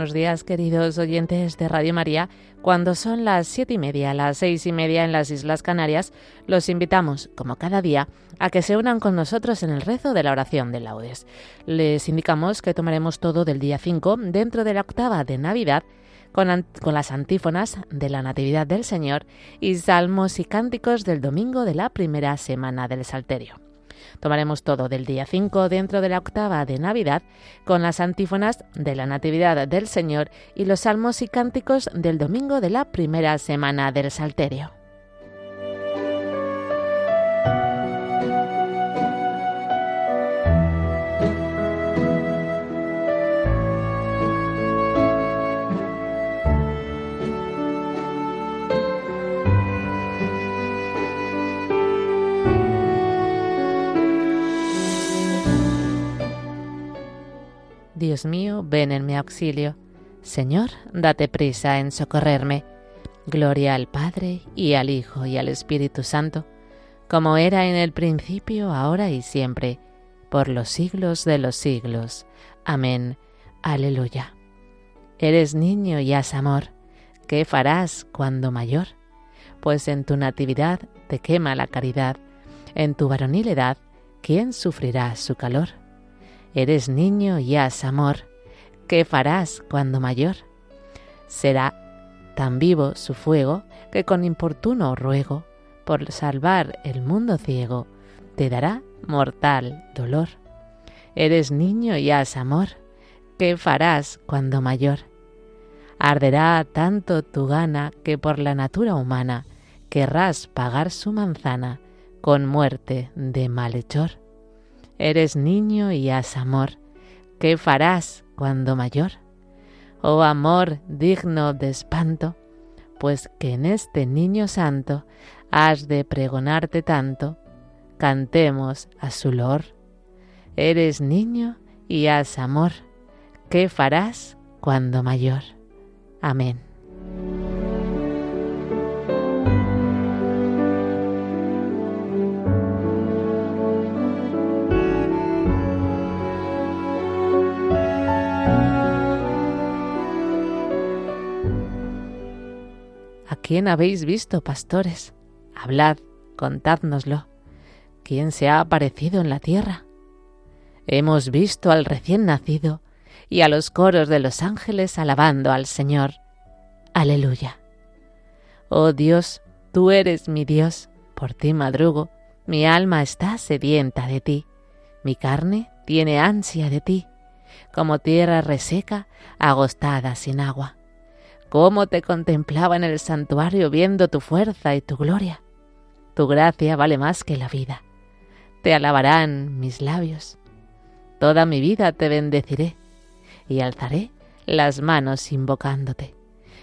buenos días, queridos oyentes de Radio María. Cuando son las siete y media, las seis y media en las Islas Canarias, los invitamos, como cada día, a que se unan con nosotros en el rezo de la oración de laudes. Les indicamos que tomaremos todo del día 5 dentro de la octava de Navidad con, con, las antífonas de la Natividad del Señor y salmos y cánticos del domingo de la primera semana del Salterio. Tomaremos todo del día 5 dentro de la octava de Navidad con las antífonas de la Natividad del Señor y los salmos y cánticos del domingo de la primera semana del Salterio. Dios mío, ven en mi auxilio. Señor, date prisa en socorrerme. Gloria al Padre, y al Hijo, y al Espíritu Santo, como era en el principio, ahora y siempre, por los siglos de los siglos. Amén. Aleluya. Eres niño y has amor. ¿Qué farás cuando mayor? Pues en tu natividad te quema la caridad, en tu varonil edad, ¿quién sufrirá su calor? Eres niño y has amor. ¿Qué farás cuando mayor? Será tan vivo su fuego que con importuno ruego, por salvar el mundo ciego, te dará mortal dolor. Eres niño y has amor. ¿Qué farás cuando mayor? Arderá tanto tu gana que por la natura humana querrás pagar su manzana con muerte de malhechor. Eres niño y has amor. ¿Qué farás cuando mayor? Oh amor digno de espanto, pues que en este niño santo has de pregonarte tanto, cantemos a su lor. Eres niño y has amor. ¿Qué farás cuando mayor? Amén. Quién habéis visto, pastores? Hablad, contádnoslo. ¿Quién se ha aparecido en la tierra? Hemos visto al recién nacido y a los coros de los ángeles alabando al Señor. Aleluya. Oh Dios, tú eres mi Dios, por ti madrugo, mi alma está sedienta de ti, mi carne tiene ansia de ti, como tierra reseca, agostada sin agua cómo te contemplaba en el santuario viendo tu fuerza y tu gloria. Tu gracia vale más que la vida. Te alabarán mis labios. Toda mi vida te bendeciré y alzaré las manos invocándote.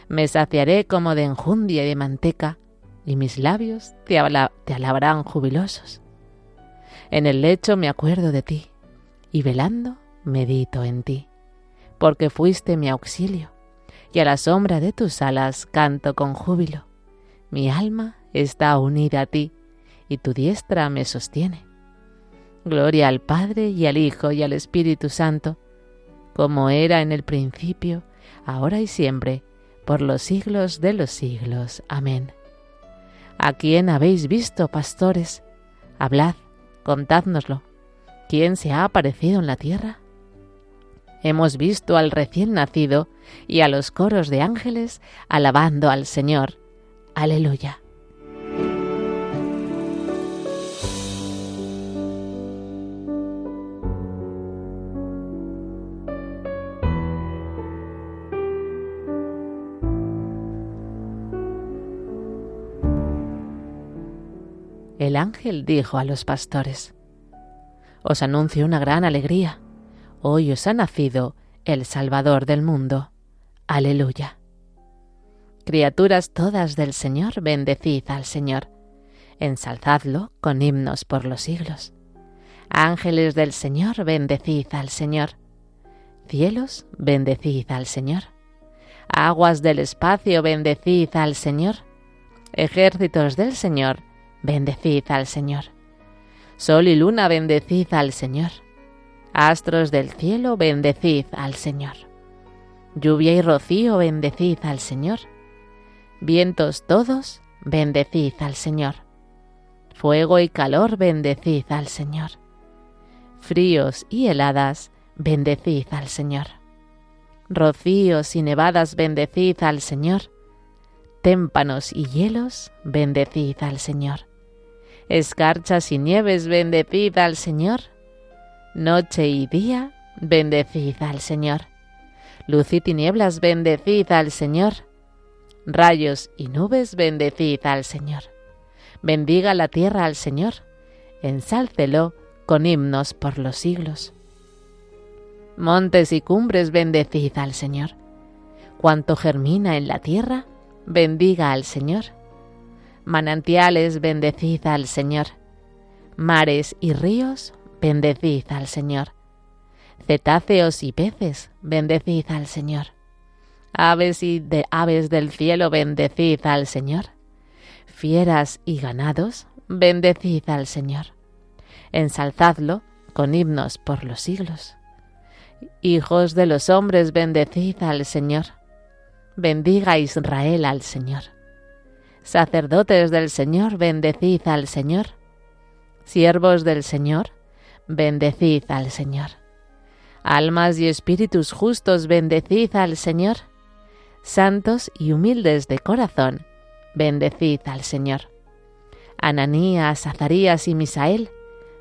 Me saciaré como de enjundia y de manteca, y mis labios te, te alabarán jubilosos. En el lecho me acuerdo de ti, y velando medito en ti, porque fuiste mi auxilio y a la sombra de tus alas canto con júbilo. Mi alma está unida a ti, y tu diestra me sostiene. Gloria al Padre y al Hijo y al Espíritu Santo, como era en el principio, ahora y siempre, por los siglos de los siglos. Amén. ¿A quién habéis visto, pastores? Hablad, contádnoslo. ¿Quién se ha aparecido en la tierra? Hemos visto al recién nacido y a los coros de ángeles alabando al Señor. Aleluya. El ángel dijo a los pastores, Os anuncio una gran alegría Hoy os ha nacido el Salvador del mundo. Aleluya. Criaturas todas del Señor, bendecid al Señor. Ensalzadlo con himnos por los siglos. Ángeles del Señor, bendecid al Señor. Cielos, bendecid al Señor. Aguas del espacio, bendecid al Señor. Ejércitos del Señor, bendecid al Señor. Sol y luna, bendecid al Señor astros del cielo, bendecid al Señor. Lluvia y rocío, bendecid al Señor. Vientos todos, bendecid al Señor. Fuego y calor, bendecid al Señor. Fríos y heladas, bendecid al Señor. Rocíos y nevadas, bendecid al Señor. Témpanos y hielos, bendecid al Señor. Escarchas y nieves, bendecid al Señor. Noche y día, bendecid al Señor. Luz y tinieblas, bendecid al Señor. Rayos y nubes, bendecid al Señor. Bendiga la tierra al Señor, ensálcelo con himnos por los siglos. Montes y cumbres, bendecid al Señor. Cuanto germina en la tierra, bendiga al Señor. Manantiales, bendecid al Señor. Mares y ríos, bendecid al Señor. Cetáceos y peces, bendecid al Señor. Aves y de aves del cielo, bendecid al Señor. Fieras y ganados, bendecid al Señor. Ensalzadlo con himnos por los siglos. Hijos de los hombres, bendecid al Señor. Bendiga Israel al Señor. Sacerdotes del Señor, bendecid al Señor. Siervos del Señor, bendecid al Señor. Almas y espíritus justos, bendecid al Señor. Santos y humildes de corazón, bendecid al Señor. Ananías, Azarías y Misael,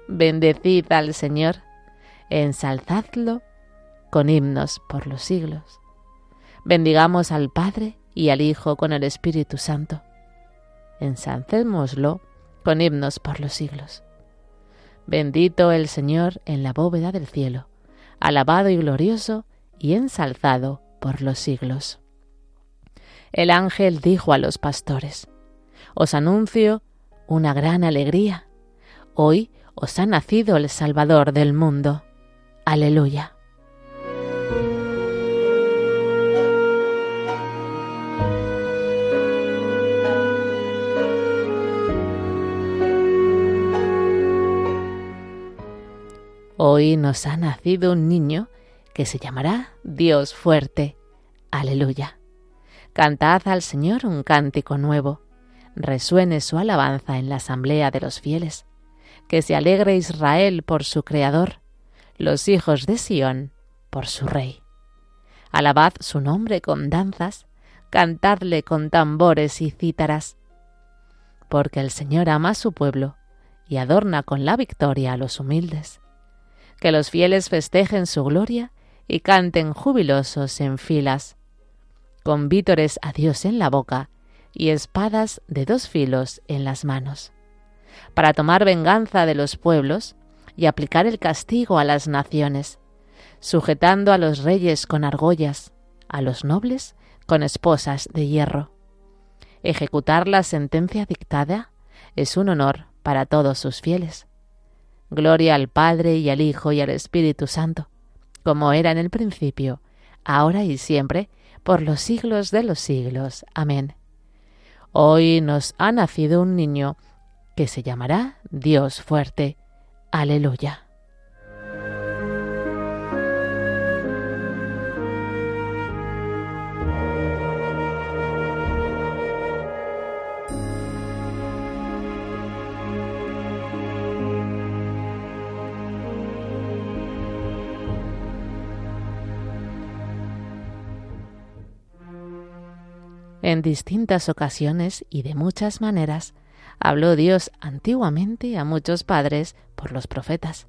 bendecid al Señor. Ensalzadlo con himnos por los siglos. Bendigamos al Padre y al Hijo con el Espíritu Santo. Ensalcémoslo con himnos por los siglos. Bendito el Señor en la bóveda del cielo, alabado y glorioso y ensalzado por los siglos. El ángel dijo a los pastores, Os anuncio una gran alegría. Hoy os ha nacido el Salvador del mundo. Aleluya. Hoy nos ha nacido un niño que se llamará Dios fuerte. Aleluya. Cantad al Señor un cántico nuevo. Resuene su alabanza en la asamblea de los fieles. Que se alegre Israel por su Creador, los hijos de Sión por su Rey. Alabad su nombre con danzas, cantadle con tambores y cítaras. Porque el Señor ama a su pueblo y adorna con la victoria a los humildes que los fieles festejen su gloria y canten jubilosos en filas, con vítores a Dios en la boca y espadas de dos filos en las manos, para tomar venganza de los pueblos y aplicar el castigo a las naciones, sujetando a los reyes con argollas, a los nobles con esposas de hierro. Ejecutar la sentencia dictada es un honor para todos sus fieles Gloria al Padre y al Hijo y al Espíritu Santo, como era en el principio, ahora y siempre, por los siglos de los siglos. Amén. Hoy nos ha nacido un niño que se llamará Dios fuerte. Aleluya. En distintas ocasiones y de muchas maneras habló Dios antiguamente a muchos padres por los profetas.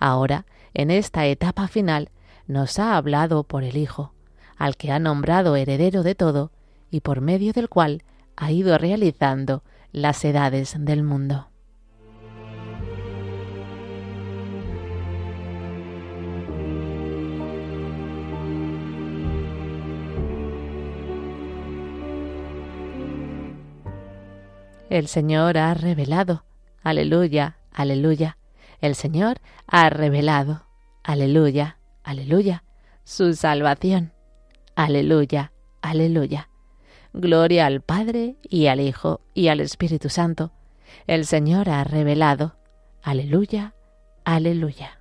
Ahora, en esta etapa final, nos ha hablado por el Hijo, al que ha nombrado heredero de todo y por medio del cual ha ido realizando las edades del mundo. El Señor ha revelado. Aleluya, aleluya. El Señor ha revelado. Aleluya, aleluya. Su salvación. Aleluya, aleluya. Gloria al Padre y al Hijo y al Espíritu Santo. El Señor ha revelado. Aleluya, aleluya.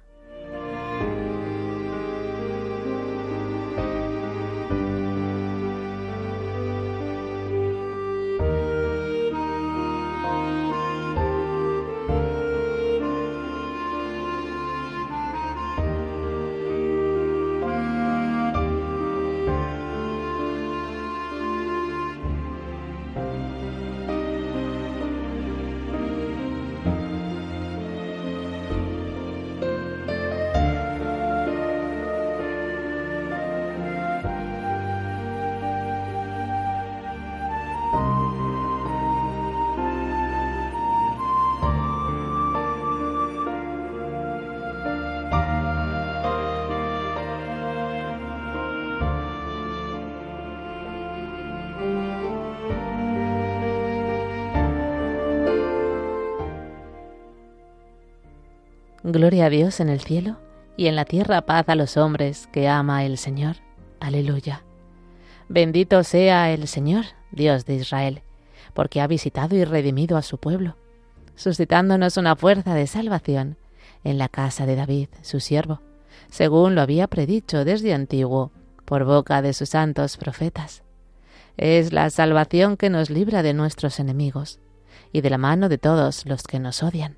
Gloria a Dios en el cielo y en la tierra paz a los hombres que ama el Señor. Aleluya. Bendito sea el Señor, Dios de Israel, porque ha visitado y redimido a su pueblo, suscitándonos una fuerza de salvación en la casa de David, su siervo, según lo había predicho desde antiguo por boca de sus santos profetas. Es la salvación que nos libra de nuestros enemigos y de la mano de todos los que nos odian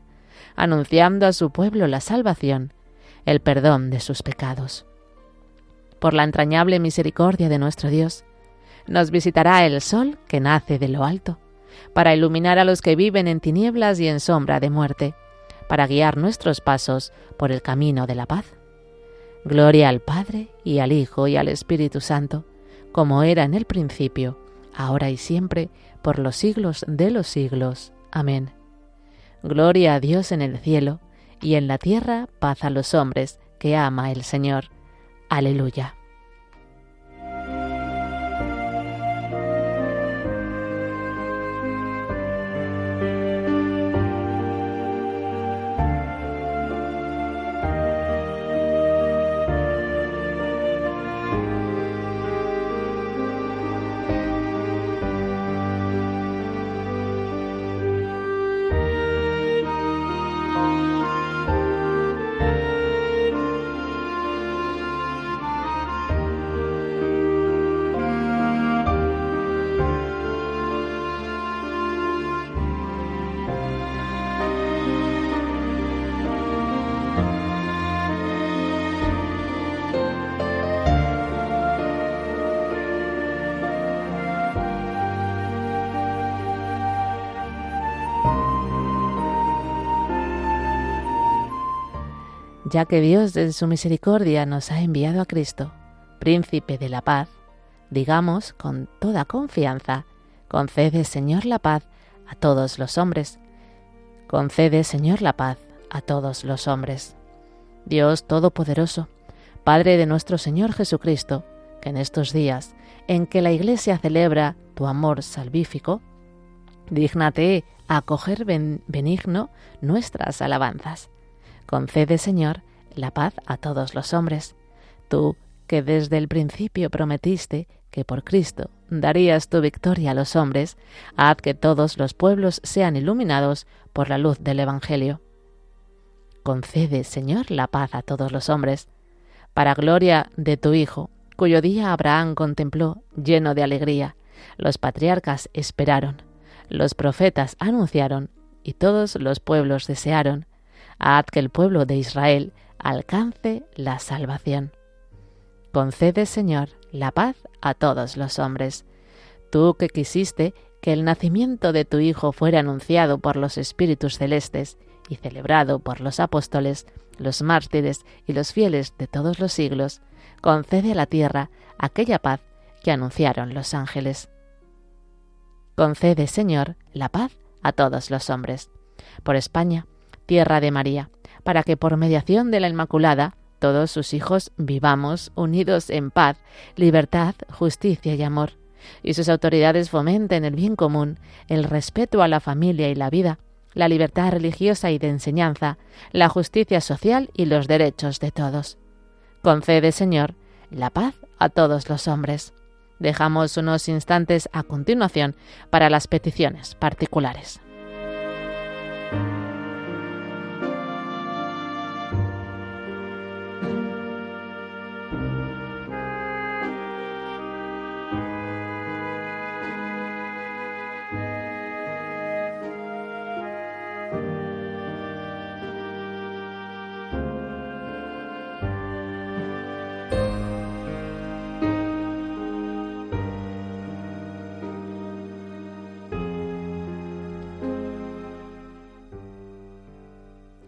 anunciando a su pueblo la salvación, el perdón de sus pecados. Por la entrañable misericordia de nuestro Dios, nos visitará el sol que nace de lo alto, para iluminar a los que viven en tinieblas y en sombra de muerte, para guiar nuestros pasos por el camino de la paz. Gloria al Padre y al Hijo y al Espíritu Santo, como era en el principio, ahora y siempre, por los siglos de los siglos. Amén. Gloria a Dios en el cielo, y en la tierra paz a los hombres que ama el Señor. Aleluya. Ya que Dios desde su misericordia nos ha enviado a Cristo, príncipe de la paz, digamos con toda confianza, concede Señor la paz a todos los hombres. Concede Señor la paz a todos los hombres. Dios Todopoderoso, Padre de nuestro Señor Jesucristo, que en estos días en que la Iglesia celebra tu amor salvífico, dígnate acoger benigno nuestras alabanzas Concede, Señor, la paz a todos los hombres. Tú, que desde el principio prometiste que por Cristo darías tu victoria a los hombres, haz que todos los pueblos sean iluminados por la luz del Evangelio. Concede, Señor, la paz a todos los hombres, para gloria de tu Hijo, cuyo día Abraham contempló lleno de alegría, los patriarcas esperaron, los profetas anunciaron, y todos los pueblos desearon, haz que el pueblo de Israel alcance la salvación. Concede, Señor, la paz a todos los hombres. Tú que quisiste que el nacimiento de tu Hijo fuera anunciado por los espíritus celestes y celebrado por los apóstoles, los mártires y los fieles de todos los siglos, concede a la tierra aquella paz que anunciaron los ángeles. Concede, Señor, la paz a todos los hombres. Por España, tierra de María, para que por mediación de la Inmaculada todos sus hijos vivamos unidos en paz, libertad, justicia y amor, y sus autoridades fomenten el bien común, el respeto a la familia y la vida, la libertad religiosa y de enseñanza, la justicia social y los derechos de todos. Concede, Señor, la paz a todos los hombres. Dejamos unos instantes a continuación para las peticiones particulares.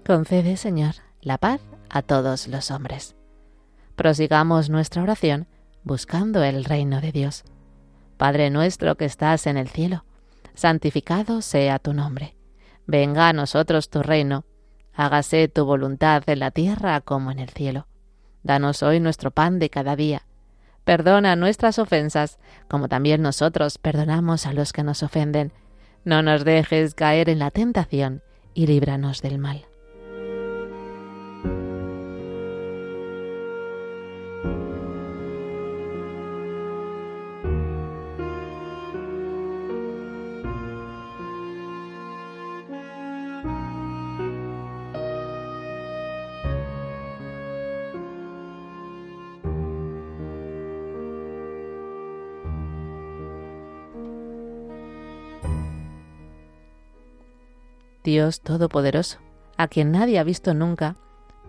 Concede, Señor, la paz a todos los hombres. Prosigamos nuestra oración buscando el reino de Dios. Padre nuestro que estás en el cielo, santificado sea tu nombre. Venga a nosotros tu reino, hágase tu voluntad en la tierra como en el cielo. Danos hoy nuestro pan de cada día. Perdona nuestras ofensas, como también nosotros perdonamos a los que nos ofenden. No nos dejes caer en la tentación, y líbranos del mal. Dios Todopoderoso, a quien nadie ha visto nunca,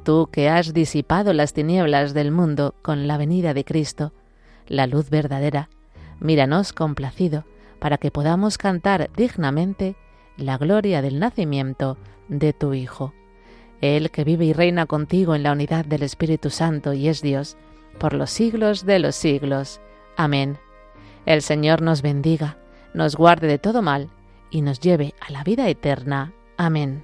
tú que has disipado las tinieblas del mundo con la venida de Cristo, la luz verdadera, míranos complacido, para que podamos cantar dignamente la gloria del nacimiento de tu Hijo. Él que vive y reina contigo en la unidad del Espíritu Santo y es Dios, por los siglos de los siglos. Amén. El Señor nos bendiga, nos guarde de todo mal y nos lleve a la vida eterna. Amén.